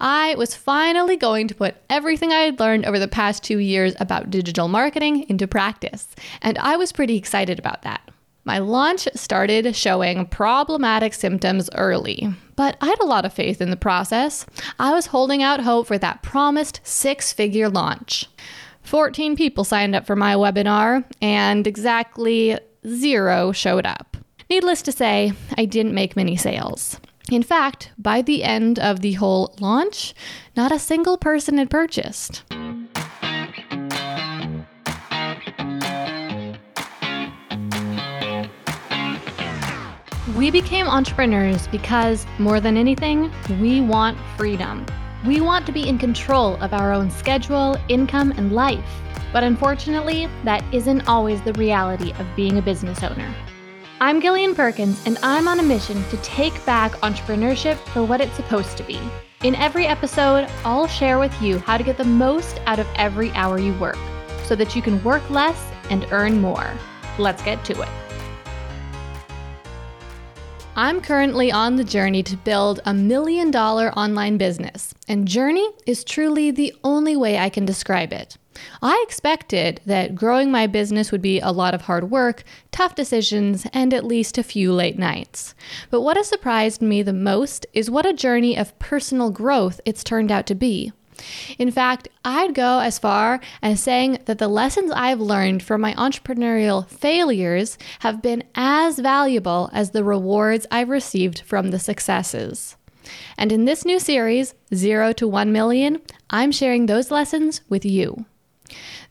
I was finally going to put everything I had learned over the past two years about digital marketing into practice, and I was pretty excited about that. My launch started showing problematic symptoms early, but I had a lot of faith in the process. I was holding out hope for that promised six figure launch. 14 people signed up for my webinar, and exactly zero showed up. Needless to say, I didn't make many sales. In fact, by the end of the whole launch, not a single person had purchased. We became entrepreneurs because, more than anything, we want freedom. We want to be in control of our own schedule, income, and life. But unfortunately, that isn't always the reality of being a business owner. I'm Gillian Perkins, and I'm on a mission to take back entrepreneurship for what it's supposed to be. In every episode, I'll share with you how to get the most out of every hour you work so that you can work less and earn more. Let's get to it. I'm currently on the journey to build a million dollar online business, and journey is truly the only way I can describe it. I expected that growing my business would be a lot of hard work, tough decisions, and at least a few late nights. But what has surprised me the most is what a journey of personal growth it's turned out to be. In fact, I'd go as far as saying that the lessons I've learned from my entrepreneurial failures have been as valuable as the rewards I've received from the successes. And in this new series, Zero to 1 Million, I'm sharing those lessons with you.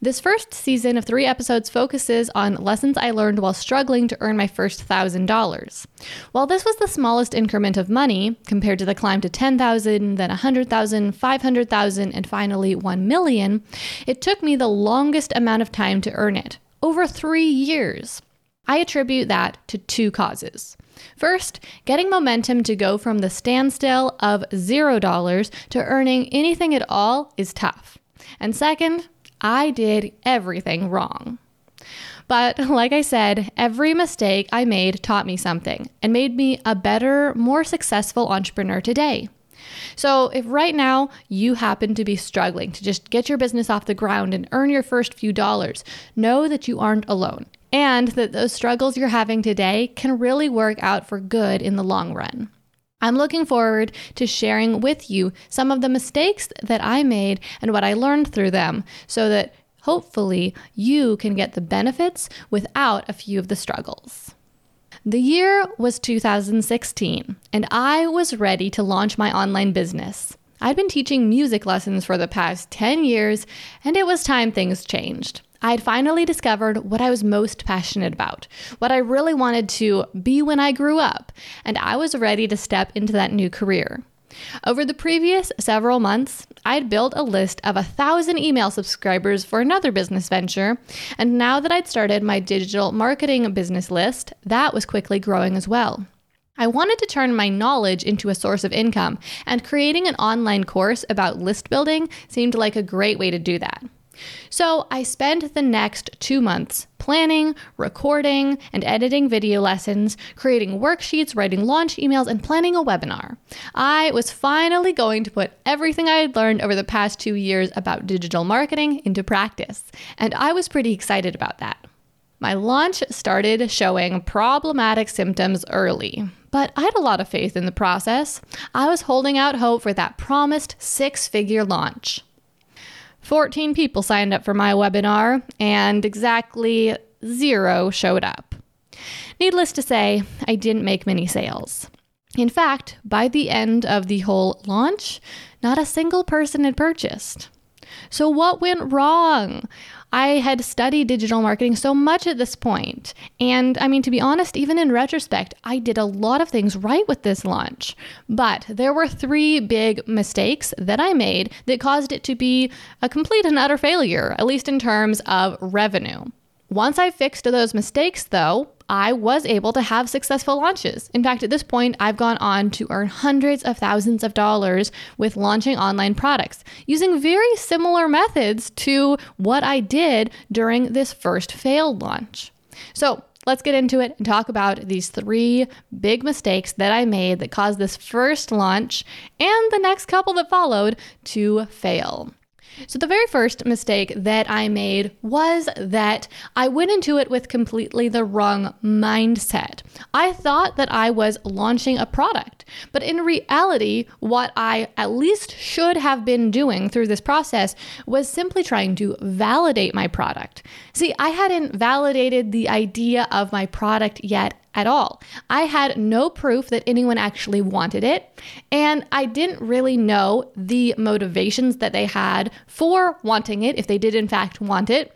This first season of three episodes focuses on lessons I learned while struggling to earn my first $1,000. While this was the smallest increment of money compared to the climb to 10,000, then 100,000, 500,000, and finally 1 million, it took me the longest amount of time to earn it over three years. I attribute that to two causes. First, getting momentum to go from the standstill of $0 to earning anything at all is tough. And second, I did everything wrong. But like I said, every mistake I made taught me something and made me a better, more successful entrepreneur today. So, if right now you happen to be struggling to just get your business off the ground and earn your first few dollars, know that you aren't alone and that those struggles you're having today can really work out for good in the long run. I'm looking forward to sharing with you some of the mistakes that I made and what I learned through them so that hopefully you can get the benefits without a few of the struggles. The year was 2016, and I was ready to launch my online business. I'd been teaching music lessons for the past 10 years, and it was time things changed. I had finally discovered what I was most passionate about, what I really wanted to be when I grew up, and I was ready to step into that new career. Over the previous several months, I'd built a list of a thousand email subscribers for another business venture, and now that I'd started my digital marketing business list, that was quickly growing as well. I wanted to turn my knowledge into a source of income, and creating an online course about list building seemed like a great way to do that. So I spent the next two months planning, recording, and editing video lessons, creating worksheets, writing launch emails, and planning a webinar. I was finally going to put everything I had learned over the past two years about digital marketing into practice, and I was pretty excited about that. My launch started showing problematic symptoms early, but I had a lot of faith in the process. I was holding out hope for that promised six figure launch. 14 people signed up for my webinar, and exactly zero showed up. Needless to say, I didn't make many sales. In fact, by the end of the whole launch, not a single person had purchased. So, what went wrong? I had studied digital marketing so much at this point. And I mean, to be honest, even in retrospect, I did a lot of things right with this launch. But there were three big mistakes that I made that caused it to be a complete and utter failure, at least in terms of revenue. Once I fixed those mistakes, though, I was able to have successful launches. In fact, at this point, I've gone on to earn hundreds of thousands of dollars with launching online products using very similar methods to what I did during this first failed launch. So, let's get into it and talk about these three big mistakes that I made that caused this first launch and the next couple that followed to fail. So, the very first mistake that I made was that I went into it with completely the wrong mindset. I thought that I was launching a product, but in reality, what I at least should have been doing through this process was simply trying to validate my product. See, I hadn't validated the idea of my product yet at all. I had no proof that anyone actually wanted it, and I didn't really know the motivations that they had for wanting it, if they did in fact want it.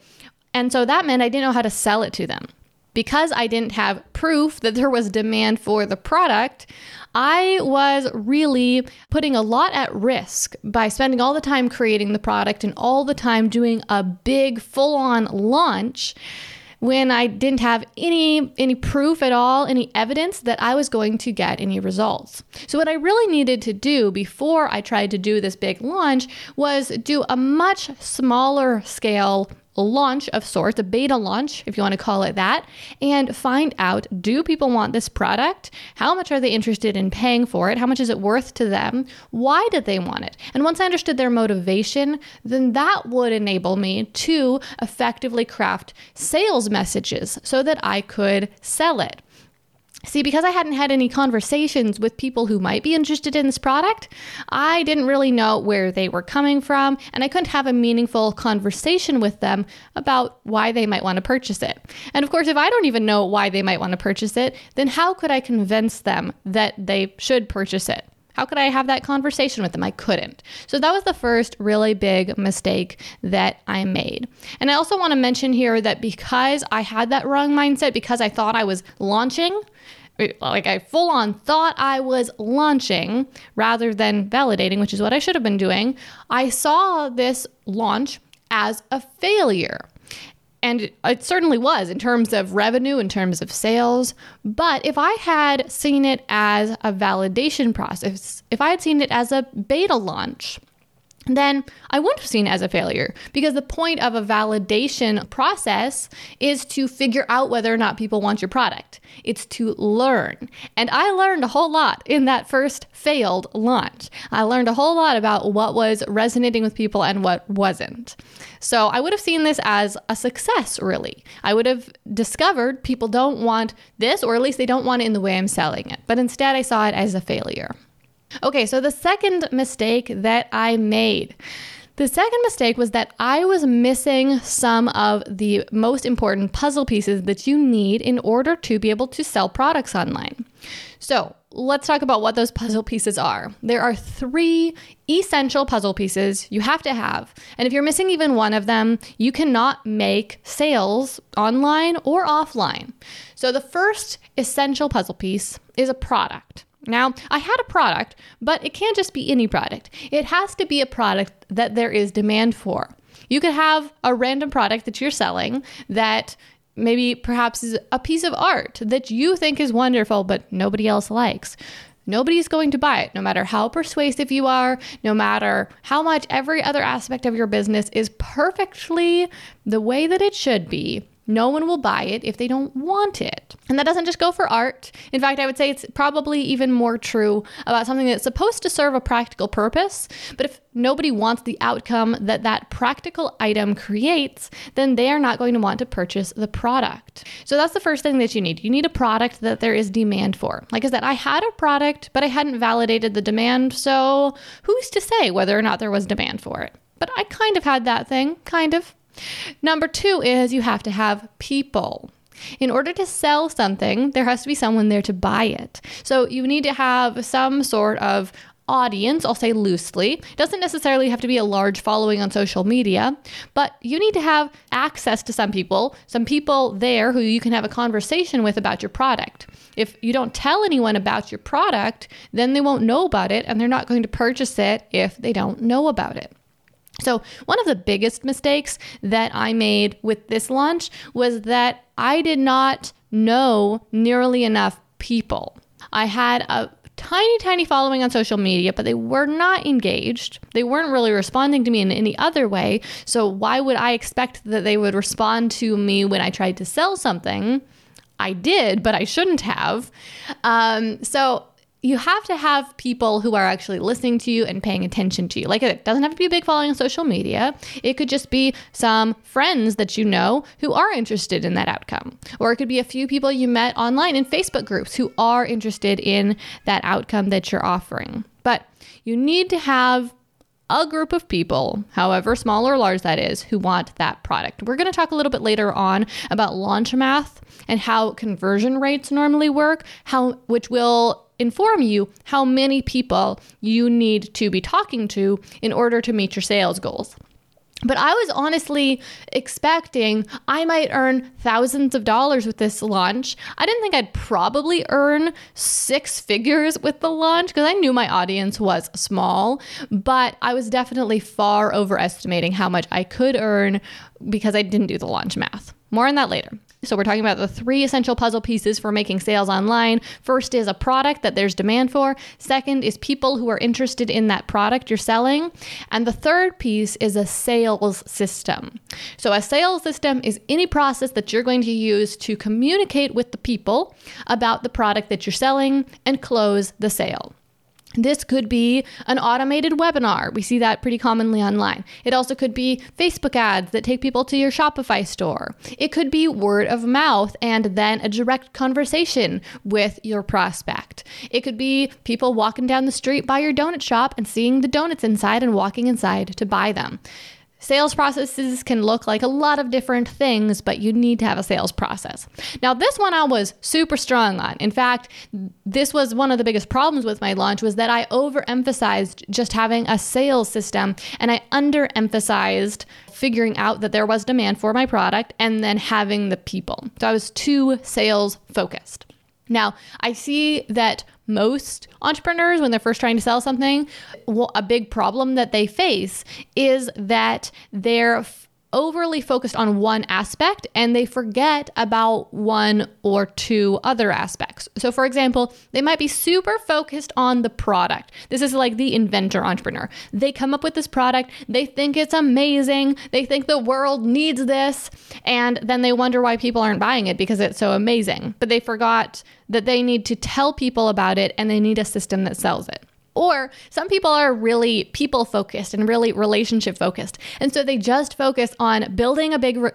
And so that meant I didn't know how to sell it to them. Because I didn't have proof that there was demand for the product, I was really putting a lot at risk by spending all the time creating the product and all the time doing a big full on launch when I didn't have any any proof at all, any evidence that I was going to get any results. So what I really needed to do before I tried to do this big launch was do a much smaller scale launch of sorts, a beta launch, if you want to call it that, and find out do people want this product? How much are they interested in paying for it? How much is it worth to them? Why did they want it? And once I understood their motivation, then that would enable me to effectively craft sales messages so that I could sell it. See, because I hadn't had any conversations with people who might be interested in this product, I didn't really know where they were coming from, and I couldn't have a meaningful conversation with them about why they might want to purchase it. And of course, if I don't even know why they might want to purchase it, then how could I convince them that they should purchase it? How could I have that conversation with them? I couldn't. So that was the first really big mistake that I made. And I also want to mention here that because I had that wrong mindset, because I thought I was launching, eh, like I full on thought I was launching rather than validating, which is what I should have been doing, I saw this launch as a failure. And it certainly was in terms of revenue, in terms of sales. But if I had seen it as a validation process, if I had seen it as a beta launch, then I wouldn't have seen it as a failure because the point of a validation process is to figure out whether or not people want your product. It's to learn. And I learned a whole lot in that first failed launch. I learned a whole lot about what was resonating with people and what wasn't. So I would have seen this as a success, really. I would have discovered people don't want this, or at least they don't want it in the way I'm selling it. But instead, I saw it as a failure. Okay, so the second mistake that I made. The second mistake was that I was missing some of the most important puzzle pieces that you need in order to be able to sell products online. So, let's talk about what those puzzle pieces are. There are three essential puzzle pieces you have to have. And if you're missing even one of them, you cannot make sales online or offline. So, the first essential puzzle piece is a product. Now, I had a product, but it can't just be any product. It has to be a product that there is demand for. You could have a random product that you're selling that maybe perhaps is a piece of art that you think is wonderful, but nobody else likes. Nobody's going to buy it, no matter how persuasive you are, no matter how much every other aspect of your business is perfectly the way that it should be. No one will buy it if they don't want it. And that doesn't just go for art. In fact, I would say it's probably even more true about something that's supposed to serve a practical purpose. But if nobody wants the outcome that that practical item creates, then they are not going to want to purchase the product. So that's the first thing that you need. You need a product that there is demand for. Like I said, I had a product, but I hadn't validated the demand. So who's to say whether or not there was demand for it? But I kind of had that thing, kind of. Number two is you have to have people. In order to sell something, there has to be someone there to buy it. So you need to have some sort of audience, I'll say loosely. It doesn't necessarily have to be a large following on social media, but you need to have access to some people, some people there who you can have a conversation with about your product. If you don't tell anyone about your product, then they won't know about it and they're not going to purchase it if they don't know about it. So, one of the biggest mistakes that I made with this launch was that I did not know nearly enough people. I had a tiny, tiny following on social media, but they were not engaged. They weren't really responding to me in any other way. So, why would I expect that they would respond to me when I tried to sell something? I did, but I shouldn't have. Um, so you have to have people who are actually listening to you and paying attention to you. Like it doesn't have to be a big following on social media. It could just be some friends that you know who are interested in that outcome. Or it could be a few people you met online in Facebook groups who are interested in that outcome that you're offering. But you need to have a group of people, however small or large that is, who want that product. We're going to talk a little bit later on about launch math and how conversion rates normally work, how which will inform you how many people you need to be talking to in order to meet your sales goals. But I was honestly expecting I might earn thousands of dollars with this launch. I didn't think I'd probably earn six figures with the launch because I knew my audience was small, but I was definitely far overestimating how much I could earn because I didn't do the launch math. More on that later. So, we're talking about the three essential puzzle pieces for making sales online. First is a product that there's demand for. Second is people who are interested in that product you're selling. And the third piece is a sales system. So, a sales system is any process that you're going to use to communicate with the people about the product that you're selling and close the sale. This could be an automated webinar. We see that pretty commonly online. It also could be Facebook ads that take people to your Shopify store. It could be word of mouth and then a direct conversation with your prospect. It could be people walking down the street by your donut shop and seeing the donuts inside and walking inside to buy them. Sales processes can look like a lot of different things, but you need to have a sales process. Now, this one I was super strong on. In fact, this was one of the biggest problems with my launch was that I overemphasized just having a sales system and I underemphasized figuring out that there was demand for my product and then having the people. So I was too sales focused. Now, I see that most entrepreneurs, when they're first trying to sell something, a big problem that they face is that they're overly focused on one aspect and they forget about one or two other aspects. So, for example, they might be super focused on the product. This is like the inventor entrepreneur. They come up with this product, they think it's amazing, they think the world needs this, and then they wonder why people aren't buying it because it's so amazing. But they forgot that they need to tell people about it and they need a system that sells it. Or some people are really people focused and really relationship focused. And so they just focus on building a big uh,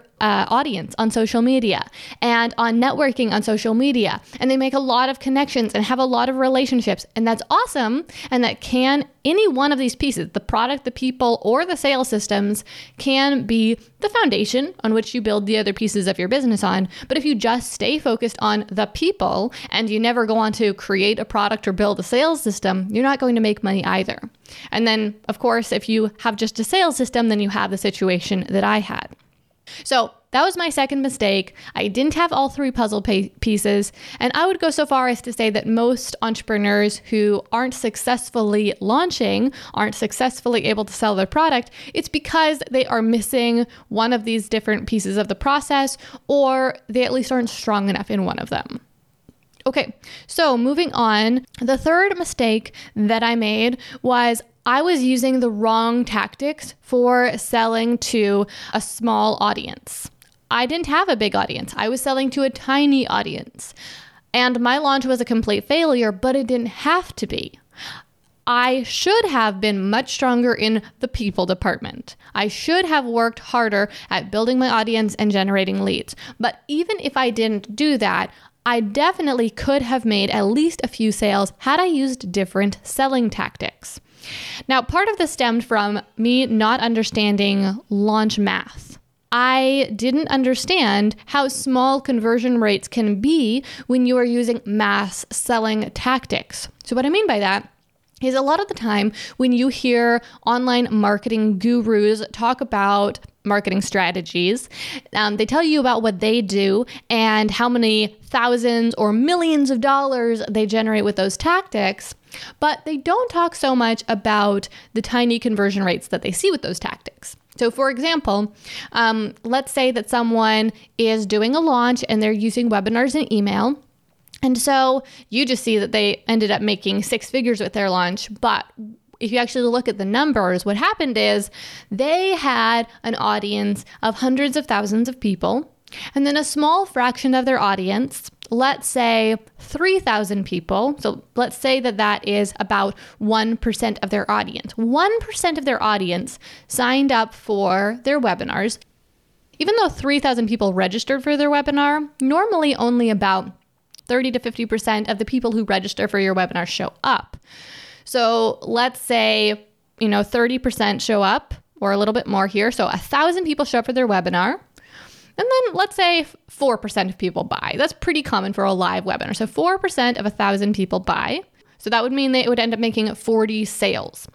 audience on social media and on networking on social media. And they make a lot of connections and have a lot of relationships. And that's awesome. And that can any one of these pieces, the product, the people, or the sales systems, can be the foundation on which you build the other pieces of your business on. But if you just stay focused on the people and you never go on to create a product or build a sales system, you're not going to make money either. And then, of course, if you have just a sales system, then you have the situation that I had. So that was my second mistake. I didn't have all three puzzle pieces. And I would go so far as to say that most entrepreneurs who aren't successfully launching, aren't successfully able to sell their product, it's because they are missing one of these different pieces of the process, or they at least aren't strong enough in one of them. Okay, so moving on, the third mistake that I made was I was using the wrong tactics for selling to a small audience. I didn't have a big audience, I was selling to a tiny audience. And my launch was a complete failure, but it didn't have to be. I should have been much stronger in the people department. I should have worked harder at building my audience and generating leads. But even if I didn't do that, I definitely could have made at least a few sales had I used different selling tactics. Now, part of this stemmed from me not understanding launch math. I didn't understand how small conversion rates can be when you are using mass selling tactics. So, what I mean by that is a lot of the time when you hear online marketing gurus talk about marketing strategies, um, they tell you about what they do and how many thousands or millions of dollars they generate with those tactics. But they don't talk so much about the tiny conversion rates that they see with those tactics. So, for example, um, let's say that someone is doing a launch and they're using webinars and email. And so you just see that they ended up making six figures with their launch. But if you actually look at the numbers, what happened is they had an audience of hundreds of thousands of people And then a small fraction of their audience, let's say 3,000 people. So let's say that that is about 1% of their audience. 1% of their audience signed up for their webinars. Even though 3,000 people registered for their webinar, normally only about 30 to 50% of the people who register for your webinar show up. So let's say, you know, 30% show up or a little bit more here. So a thousand people show up for their webinar. And then let's say 4% of people buy. That's pretty common for a live webinar. So 4% of a thousand people buy. So that would mean they would end up making 40 sales.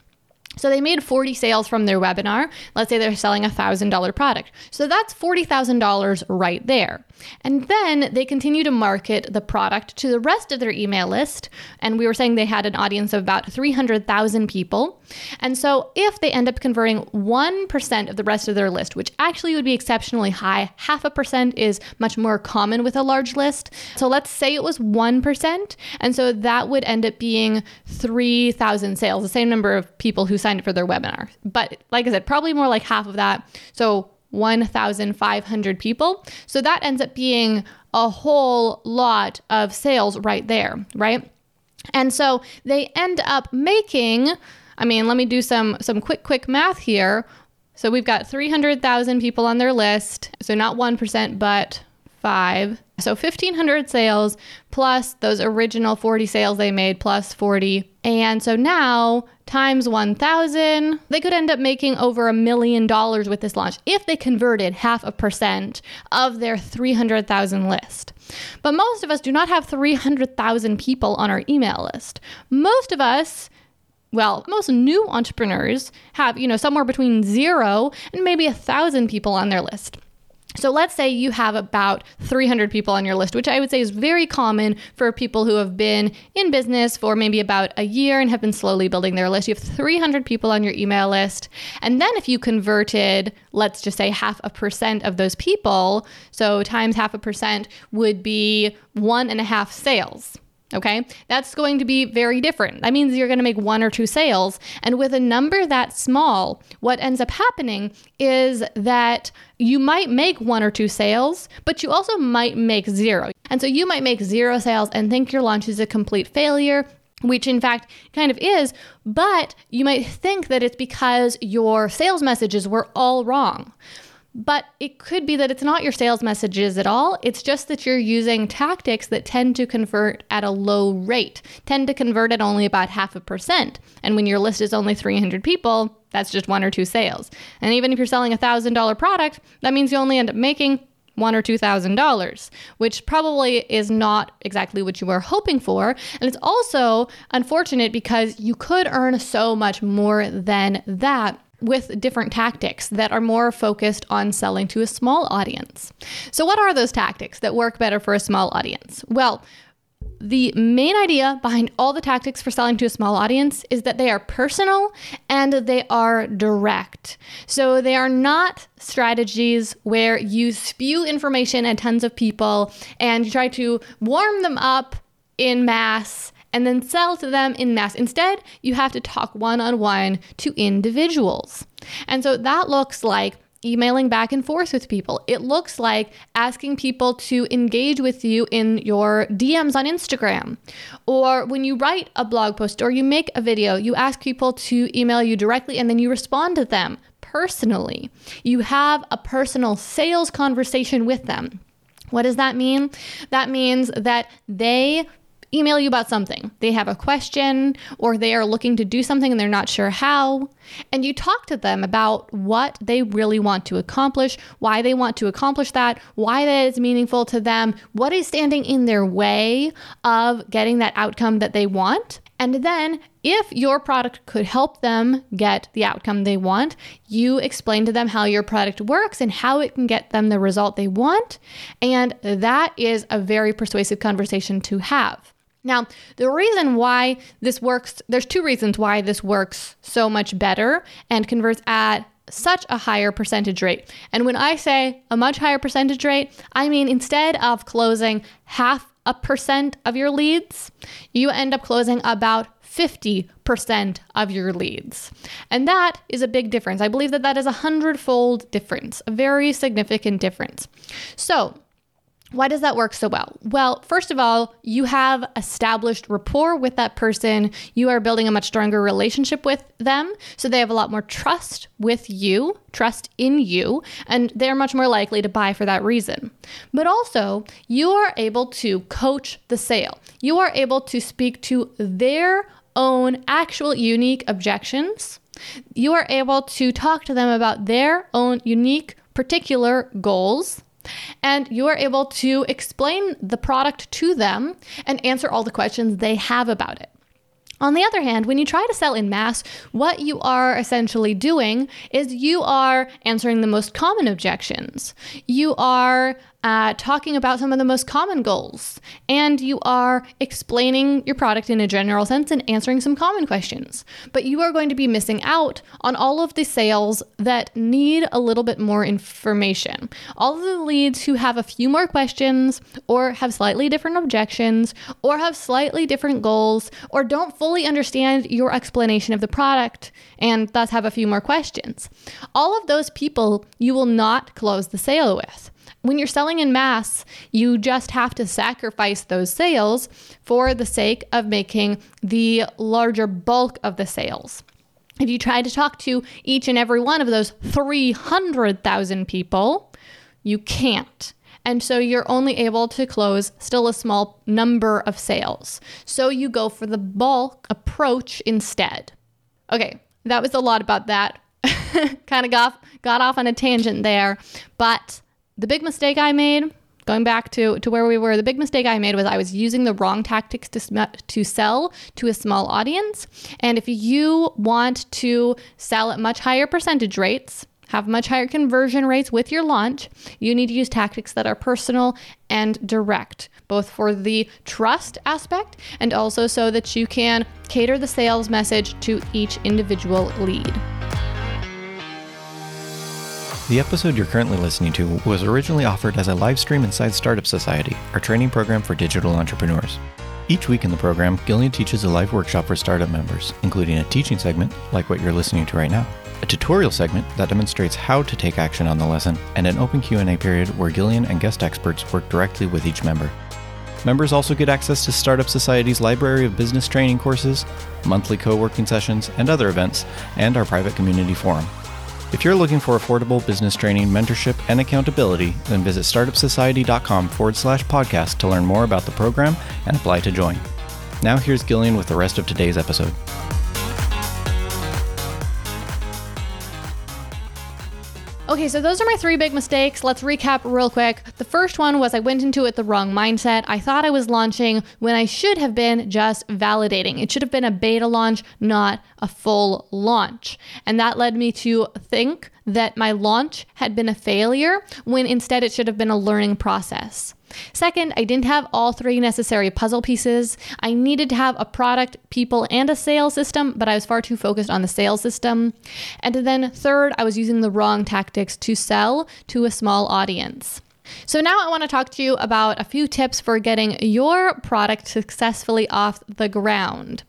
So they made 40 sales from their webinar. Let's say they're selling a $1,000 product. So that's $40,000 right there. And then they continue to market the product to the rest of their email list. And we were saying they had an audience of about 300,000 people. And so if they end up converting 1% of the rest of their list, which actually would be exceptionally high, half a percent is much more common with a large list. So let's say it was 1%. And so that would end up being 3,000 sales, the same number of people who signed up for their webinar. But like I said, probably more like half of that. So 1,500 people. So that ends up being a whole lot of sales right there, right? And so they end up making, I mean, let me do some some quick quick math here. So we've got 300,000 people on their list. So not 1%, but 5. So 1500 sales plus those original 40 sales they made plus 40. And so now times 1000, they could end up making over a million dollars with this launch if they converted half a percent of their 300,000 list. But most of us do not have 300,000 people on our email list. Most of us well, most new entrepreneurs have, you know, somewhere between zero and maybe a thousand people on their list. So let's say you have about 300 people on your list, which I would say is very common for people who have been in business for maybe about a year and have been slowly building their list. You have 300 people on your email list. And then if you converted, let's just say half a percent of those people, so times half a percent would be one and a half sales. Okay, that's going to be very different. That means you're going to make one or two sales. And with a number that small, what ends up happening is that you might make one or two sales, but you also might make zero. And so you might make zero sales and think your launch is a complete failure which in fact kind of is, but you might think that it's because your sales messages were all wrong. But it could be that it's not your sales messages at all. It's just that you're using tactics that tend to convert at a low rate, tend to convert at only about half a percent. And when your list is only 300 people, that's just one or two sales. And even if you're selling a $1,000 product, that means you only end up making one or two thousand dollars, which probably is not exactly what you were hoping for. And it's also unfortunate because you could earn so much more than that with different tactics that are more focused on selling to a small audience. So, what are those tactics that work better for a small audience? Well, the main idea behind all the tactics for selling to a small audience is that they are personal and they are direct. So they are not strategies where you spew information at tons of people and you try to warm them up in mass and then sell to them in mass. Instead, you have to talk one on one to individuals. And so that looks like emailing back and forth with people. It looks like asking people to engage with you in your DMs on Instagram. Or when you write a blog post or you make a video, you ask people to email you directly and then you respond to them personally. You have a personal sales conversation with them. What does that mean? That means that they email you about something. They have a question or they are looking to do something and they're not sure how. And you talk to them about what they really want to accomplish, why they want to accomplish that, why that is meaningful to them, what is standing in their way of getting that outcome that they want. And then, if your product could help them get the outcome they want, you explain to them how your product works and how it can get them the result they want. And that is a very persuasive conversation to have. Now, the reason why this works, there's two reasons why this works so much better and converts at such a higher percentage rate. And when I say a much higher percentage rate, I mean instead of closing half a percent of your leads, you end up closing about 50% of your leads. And that is a big difference. I believe that that is a hundredfold difference, a very significant difference. So, why does that work so well? Well, first of all, you have established rapport with that person. You are building a much stronger relationship with them. So they have a lot more trust with you, trust in you, and they're much more likely to buy for that reason. But also, you are able to coach the sale. You are able to speak to their own actual unique objections. You are able to talk to them about their own unique particular goals and you are able to explain the product to them and answer all the questions they have about it. On the other hand, when you try to sell in mass, what you are essentially doing is you are answering the most common objections. You are uh, talking about some of the most common goals, and you are explaining your product in a general sense and answering some common questions. But you are going to be missing out on all of the sales that need a little bit more information. All of the leads who have a few more questions, or have slightly different objections, or have slightly different goals, or don't fully understand your explanation of the product and thus have a few more questions. All of those people you will not close the sale with when you're selling in mass, you just have to sacrifice those sales for the sake of making the larger bulk of the sales. If you try to talk to each and every one of those 300,000 people, you can't. And so you're only able to close still a small number of sales. So you go for the bulk approach instead. Okay, that was a lot about that. kind of got, got off on a tangent there, but the big mistake I made, going back to, to where we were, the big mistake I made was I was using the wrong tactics to, sm- to sell to a small audience. And if you want to sell at much higher percentage rates, have much higher conversion rates with your launch, you need to use tactics that are personal and direct, both for the trust aspect and also so that you can cater the sales message to each individual lead. The episode you're currently listening to was originally offered as a live stream inside Startup Society, our training program for digital entrepreneurs. Each week in the program, Gillian teaches a live workshop for startup members, including a teaching segment, like what you're listening to right now, a tutorial segment that demonstrates how to take action on the lesson, and an open Q&A period where Gillian and guest experts work directly with each member. Members also get access to Startup Society's library of business training courses, monthly co-working sessions, and other events, and our private community forum. If you're looking for affordable business training, mentorship, and accountability, then visit startupsociety.com forward slash podcast to learn more about the program and apply to join. Now here's Gillian with the rest of today's episode. Okay, so those are my three big mistakes. Let's recap real quick. The first one was I went into it the wrong mindset. I thought I was launching when I should have been just validating. It should have been a beta launch, not a full launch. And that led me to think that my launch had been a failure when instead it should have been a learning process. Second, I didn't have all three necessary puzzle pieces. I needed to have a product, people, and a sales system, but I was far too focused on the sales system. And then third, I was using the wrong tactics to sell to a small audience. So, now I want to talk to you about a few tips for getting your product successfully off the ground.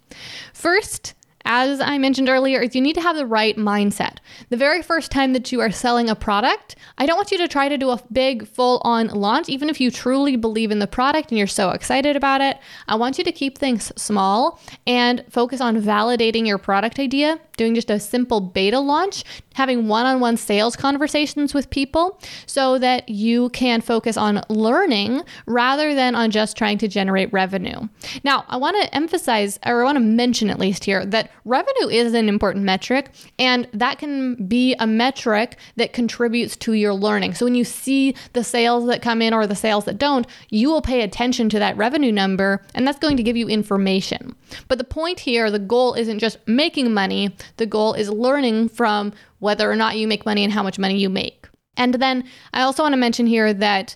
First, as I mentioned earlier, is you need to have the right mindset. The very first time that you are selling a product, I don't want you to try to do a big full on launch, even if you truly believe in the product and you're so excited about it. I want you to keep things small and focus on validating your product idea, doing just a simple beta launch, having one on one sales conversations with people so that you can focus on learning rather than on just trying to generate revenue. Now, I want to emphasize, or I want to mention at least here, that revenue is an important metric, and that can be a metric that contributes to your learning. So when you see the sales that come in or the sales that don't, you will pay attention to that revenue number, and that's going to give you information. But the point here, the goal isn't just making money, the goal is learning from whether or not you make money and how much money you make. And then I also want to mention here that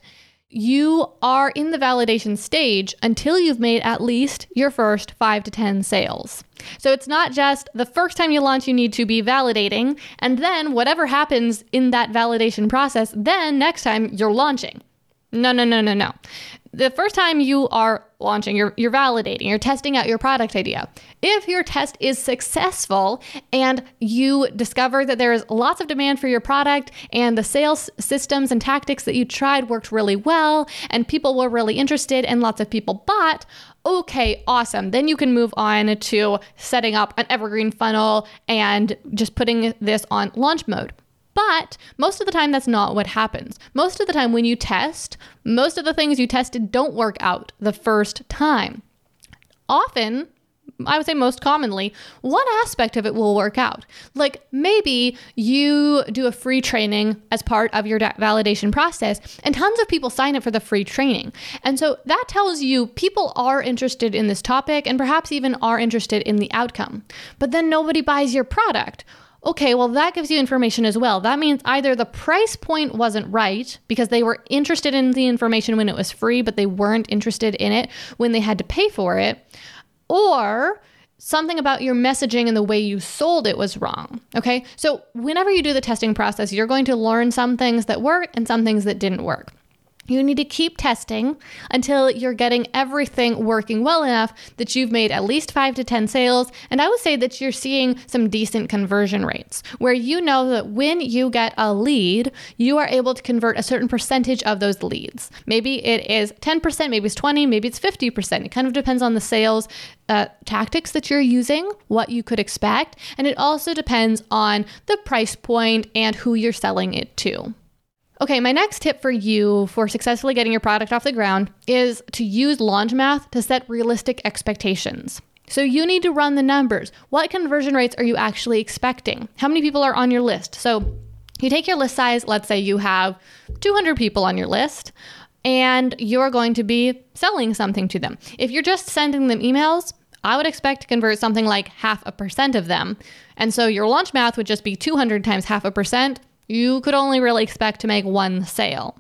you are in the validation stage until you've made at least your first five to 10 sales. So it's not just the first time you launch, you need to be validating, and then whatever happens in that validation process, then next time you're launching. No, no, no, no, no. The first time you are launching, you're, you're validating, you're testing out your product idea. If your test is successful and you discover that there is lots of demand for your product and the sales systems and tactics that you tried worked really well and people were really interested and lots of people bought, okay, awesome. Then you can move on to setting up an evergreen funnel and just putting this on launch mode. But most of the time, that's not what happens. Most of the time, when you test, most of the things you tested don't work out the first time. Often, I would say most commonly, one aspect of it will work out. Like maybe you do a free training as part of your validation process, and tons of people sign up for the free training. And so that tells you people are interested in this topic and perhaps even are interested in the outcome. But then nobody buys your product Okay, well, that gives you information as well. That means either the price point wasn't right because they were interested in the information when it was free, but they weren't interested in it when they had to pay for it, or something about your messaging and the way you sold it was wrong. Okay, so whenever you do the testing process, you're going to learn some things that work and some things that didn't work. You need to keep testing until you're getting everything working well enough that you've made at least five to 10 sales. And I would say that you're seeing some decent conversion rates where you know that when you get a lead, you are able to convert a certain percentage of those leads. Maybe it is 10%, maybe it's 20, maybe it's 50%. It kind of depends on the sales uh, tactics that you're using, what you could expect, and it also depends on the price point and who you're selling it to. Okay, my next tip for you for successfully getting your product off the ground is to use launch math to set realistic expectations. So you need to run the numbers. What conversion rates are you actually expecting? How many people are on your list? So you take your list size, let's say you have 200 people on your list, and you're going to be selling something to them. If you're just sending them emails, I would expect to convert something like half a percent of them. And so your launch math would just be 200 times half a percent you could only really expect to make one sale.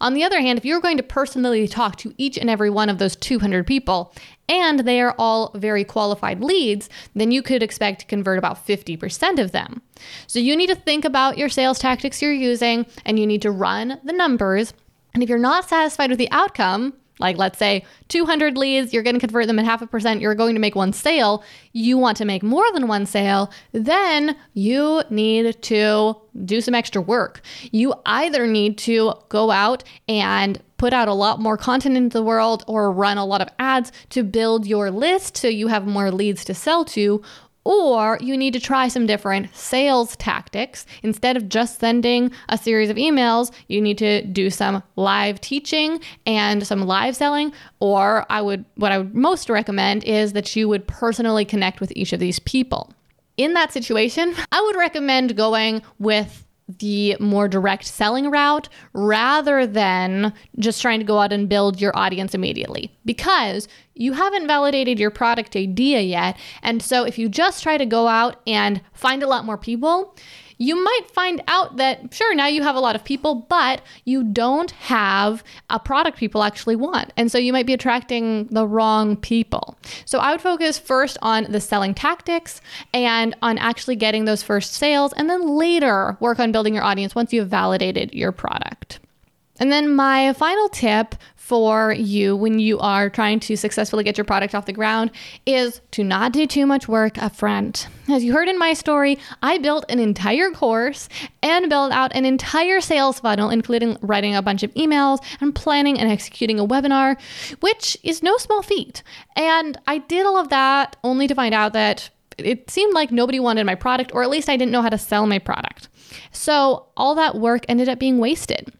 On the other hand, if you're going to personally talk to each and every one of those 200 people and they are all very qualified leads, then you could expect to convert about 50% of them. So you need to think about your sales tactics you're using and you need to run the numbers. And if you're not satisfied with the outcome, like let's say 200 leads, you're going to convert them at half a percent, you're going to make one sale, you want to make more than one sale, then you need to do some extra work. You either need to go out and put out a lot more content into the world or run a lot of ads to build your list so you have more leads to sell to, or you need to try some different sales tactics. Instead of just sending a series of emails, you need to do some live teaching and some live selling. Or I would, what I would most recommend is that you would personally connect with each of these people. In that situation, I would recommend going with the more direct selling route rather than just trying to go out and build your audience immediately because you haven't validated your product idea yet. And so if you just try to go out and find a lot more people, you might find out that, sure, now you have a lot of people, but you don't have a product people actually want. And so you might be attracting the wrong people. So I would focus first on the selling tactics and on actually getting those first sales, and then later work on building your audience once you've validated your product. And then my final tip for you when you are trying to successfully get your product off the ground is to not do too much work up front. As you heard in my story, I built an entire course and built out an entire sales funnel, including writing a bunch of emails and planning and executing a webinar, which is no small feat. And I did all of that only to find out that it seemed like nobody wanted my product, or at least I didn't know how to sell my product. So all that work ended up being wasted.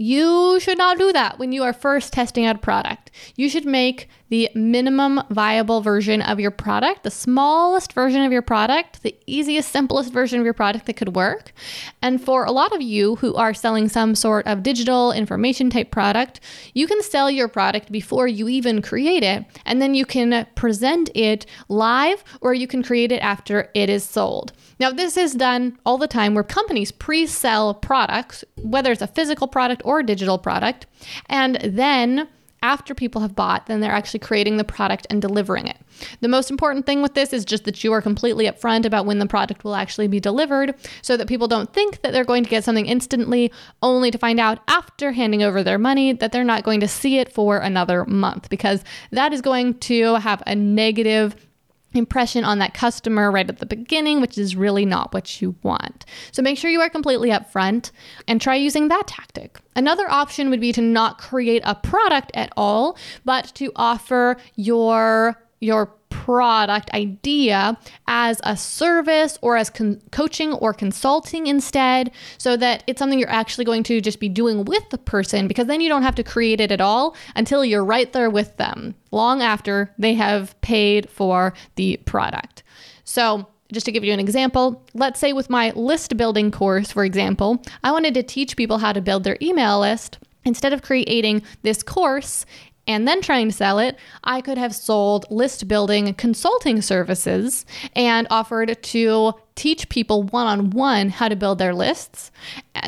You should not do that when you are first testing out a product. You should make the minimum viable version of your product, the smallest version of your product, the easiest, simplest version of your product that could work. And for a lot of you who are selling some sort of digital information type product, you can sell your product before you even create it, and then you can present it live or you can create it after it is sold. Now, this is done all the time where companies pre sell products, whether it's a physical product or a digital product, and then after people have bought then they're actually creating the product and delivering it. The most important thing with this is just that you are completely upfront about when the product will actually be delivered so that people don't think that they're going to get something instantly only to find out after handing over their money that they're not going to see it for another month because that is going to have a negative impression on that customer right at the beginning, which is really not what you want. So make sure you are completely upfront and try using that tactic. Another option would be to not create a product at all, but to offer your your product idea as a service or as con- coaching or consulting instead so that it's something you're actually going to just be doing with the person because then you don't have to create it at all until you're right there with them long after they have paid for the product. So, just to give you an example, let's say with my list building course, for example, I wanted to teach people how to build their email list. Instead of creating this course and then trying to sell it, I could have sold list building consulting services and offered to teach people one on one how to build their lists.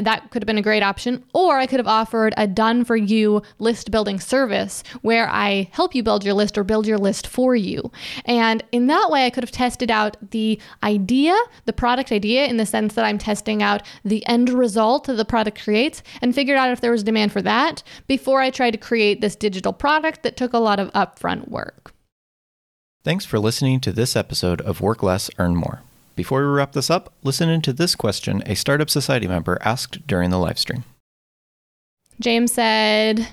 That could have been a great option. Or I could have offered a done for you list building service where I help you build your list or build your list for you. And in that way, I could have tested out the idea, the product idea, in the sense that I'm testing out the end result that the product creates and figured out if there was demand for that before I tried to create this digital product that took a lot of upfront work. Thanks for listening to this episode of Work Less, Earn More. Before we wrap this up, listen into this question a Startup Society member asked during the live stream. James said,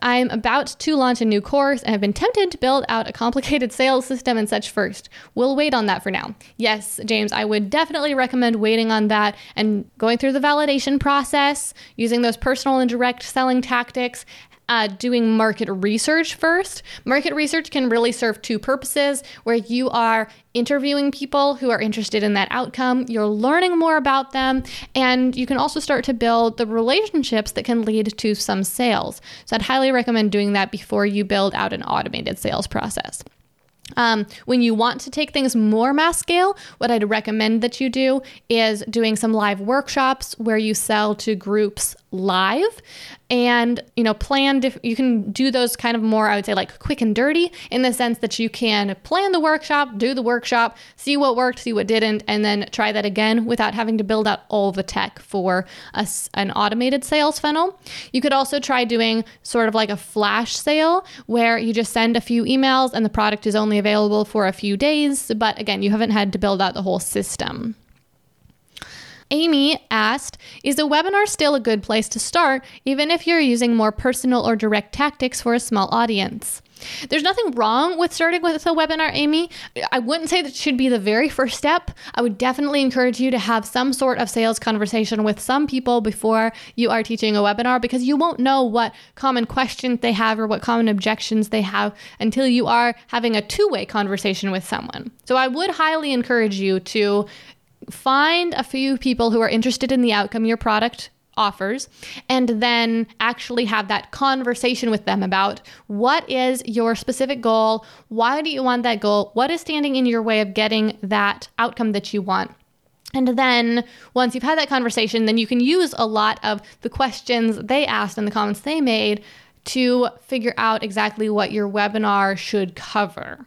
I'm about to launch a new course and have been tempted to build out a complicated sales system and such first. We'll wait on that for now. Yes, James, I would definitely recommend waiting on that and going through the validation process, using those personal and direct selling tactics, uh, doing market research first. Market research can really serve two purposes where you are interviewing people who are interested in that outcome, you're learning more about them, and you can also start to build the relationships that can lead to some sales. So I'd highly recommend doing that before you build out an automated sales process. Um, when you want to take things more mass scale, what I'd recommend that you do is doing some live workshops where you sell to groups live and you know plan diff- you can do those kind of more i would say like quick and dirty in the sense that you can plan the workshop do the workshop see what worked see what didn't and then try that again without having to build out all the tech for a, an automated sales funnel. You could also try doing sort of like a flash sale where you just send a few emails and the product is only available for a few days but again you haven't had to build out the whole system Amy asked, Is a webinar still a good place to start, even if you're using more personal or direct tactics for a small audience? There's nothing wrong with starting with a webinar, Amy. I wouldn't say that should be the very first step. I would definitely encourage you to have some sort of sales conversation with some people before you are teaching a webinar because you won't know what common questions they have or what common objections they have until you are having a two way conversation with someone. So I would highly encourage you to find a few people who are interested in the outcome your product offers and then actually have that conversation with them about what is your specific goal why do you want that goal what is standing in your way of getting that outcome that you want. And then once you've had that conversation then you can use a lot of the questions they asked and the comments they made to figure out exactly what your webinar should cover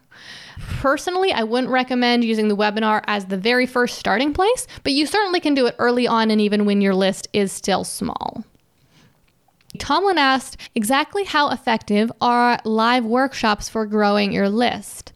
Personally, I wouldn't recommend using the webinar as the very first starting place, but you certainly can do it early on and even when your list is still small. Tomlin asked, exactly how effective are live workshops for growing your list?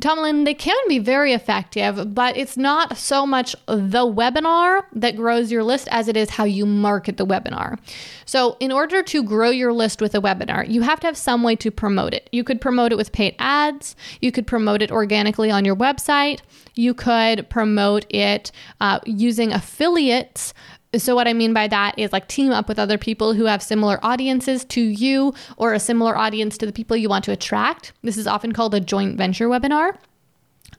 Tomlin, they can be very effective, but it's not so much the webinar that grows your list as it is how you market the webinar. So, in order to grow your list with a webinar, you have to have some way to promote it. You could promote it with paid ads, you could promote it organically on your website, you could promote it uh, using affiliates so, what I mean by that is like team up with other people who have similar audiences to you or a similar audience to the people you want to attract. This is often called a joint venture webinar.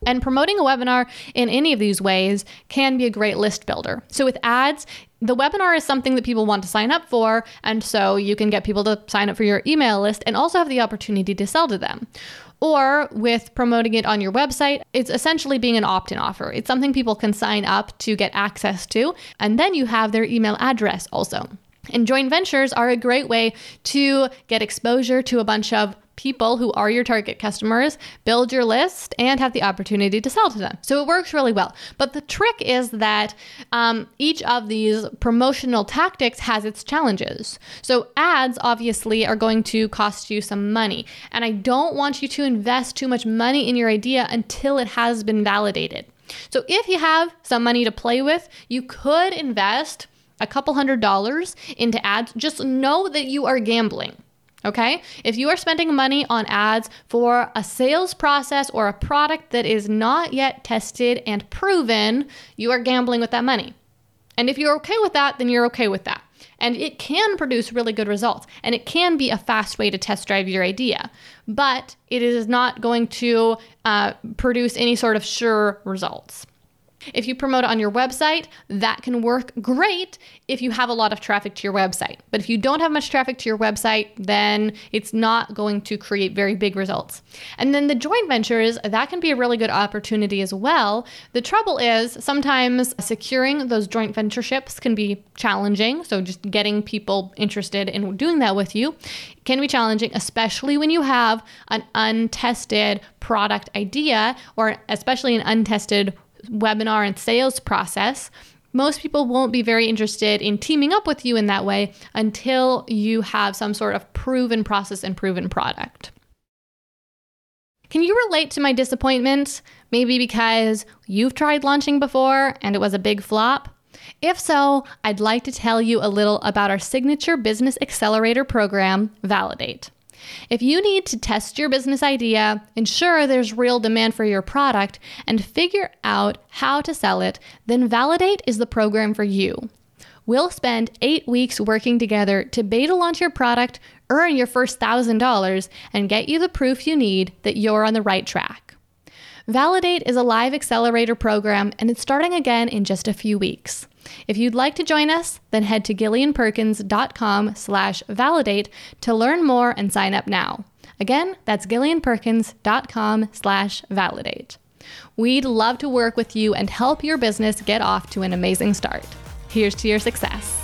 And promoting a webinar in any of these ways can be a great list builder. So, with ads, the webinar is something that people want to sign up for. And so you can get people to sign up for your email list and also have the opportunity to sell to them. Or with promoting it on your website, it's essentially being an opt in offer. It's something people can sign up to get access to, and then you have their email address also. And joint ventures are a great way to get exposure to a bunch of people who are your target customers, build your list, and have the opportunity to sell to them. So it works really well. But the trick is that um, each of these promotional tactics has its challenges. So ads obviously are going to cost you some money. And I don't want you to invest too much money in your idea until it has been validated. So if you have some money to play with, you could invest a couple hundred dollars into ads. Just know that you are gambling. Okay? If you are spending money on ads for a sales process or a product that is not yet tested and proven, you are gambling with that money. And if you're okay with that, then you're okay with that. And it can produce really good results. And it can be a fast way to test drive your idea. But it is not going to uh, produce any sort of sure results. If you promote on your website, that can work great if you have a lot of traffic to your website. But if you don't have much traffic to your website, then it's not going to create very big results. And then the joint ventures, that can be a really good opportunity as well. The trouble is sometimes securing those joint ventureships can be challenging. So just getting people interested in doing that with you can be challenging, especially when you have an untested product idea or especially an untested webinar and sales process, most people won't be very interested in teaming up with you in that way until you have some sort of proven process and proven product. Can you relate to my disappointment? Maybe because you've tried launching before and it was a big flop? If so, I'd like to tell you a little about our signature business accelerator program, Validate. If you need to test your business idea, ensure there's real demand for your product, and figure out how to sell it, then Validate is the program for you. We'll spend eight weeks working together to beta launch your product, earn your first $1,000, and get you the proof you need that you're on the right track. Validate is a live accelerator program, and it's starting again in just a few weeks. If you'd like to join us, then head to gillianperkins.com slash validate to learn more and sign up now. Again, that's gillianperkins.com slash validate. We'd love to work with you and help your business get off to an amazing start. Here's to your success.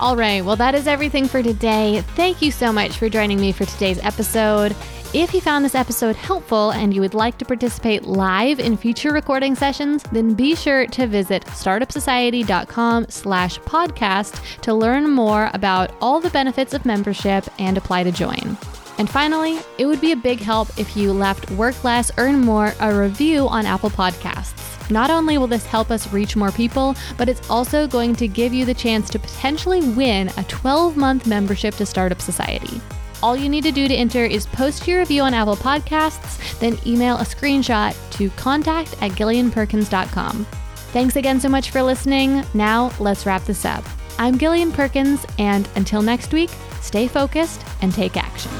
All right, well, that is everything for today. Thank you so much for joining me for today's episode. If you found this episode helpful and you would like to participate live in future recording sessions, then be sure to visit startupsociety.com slash podcast to learn more about all the benefits of membership and apply to join. And finally, it would be a big help if you left Work Less, Earn More a review on Apple Podcasts. Not only will this help us reach more people, but it's also going to give you the chance to potentially win a 12 month membership to Startup Society. All you need to do to enter is post your review on Apple Podcasts, then email a screenshot to contact at gillianperkins.com. Thanks again so much for listening. Now, let's wrap this up. I'm Gillian Perkins, and until next week, stay focused and take action.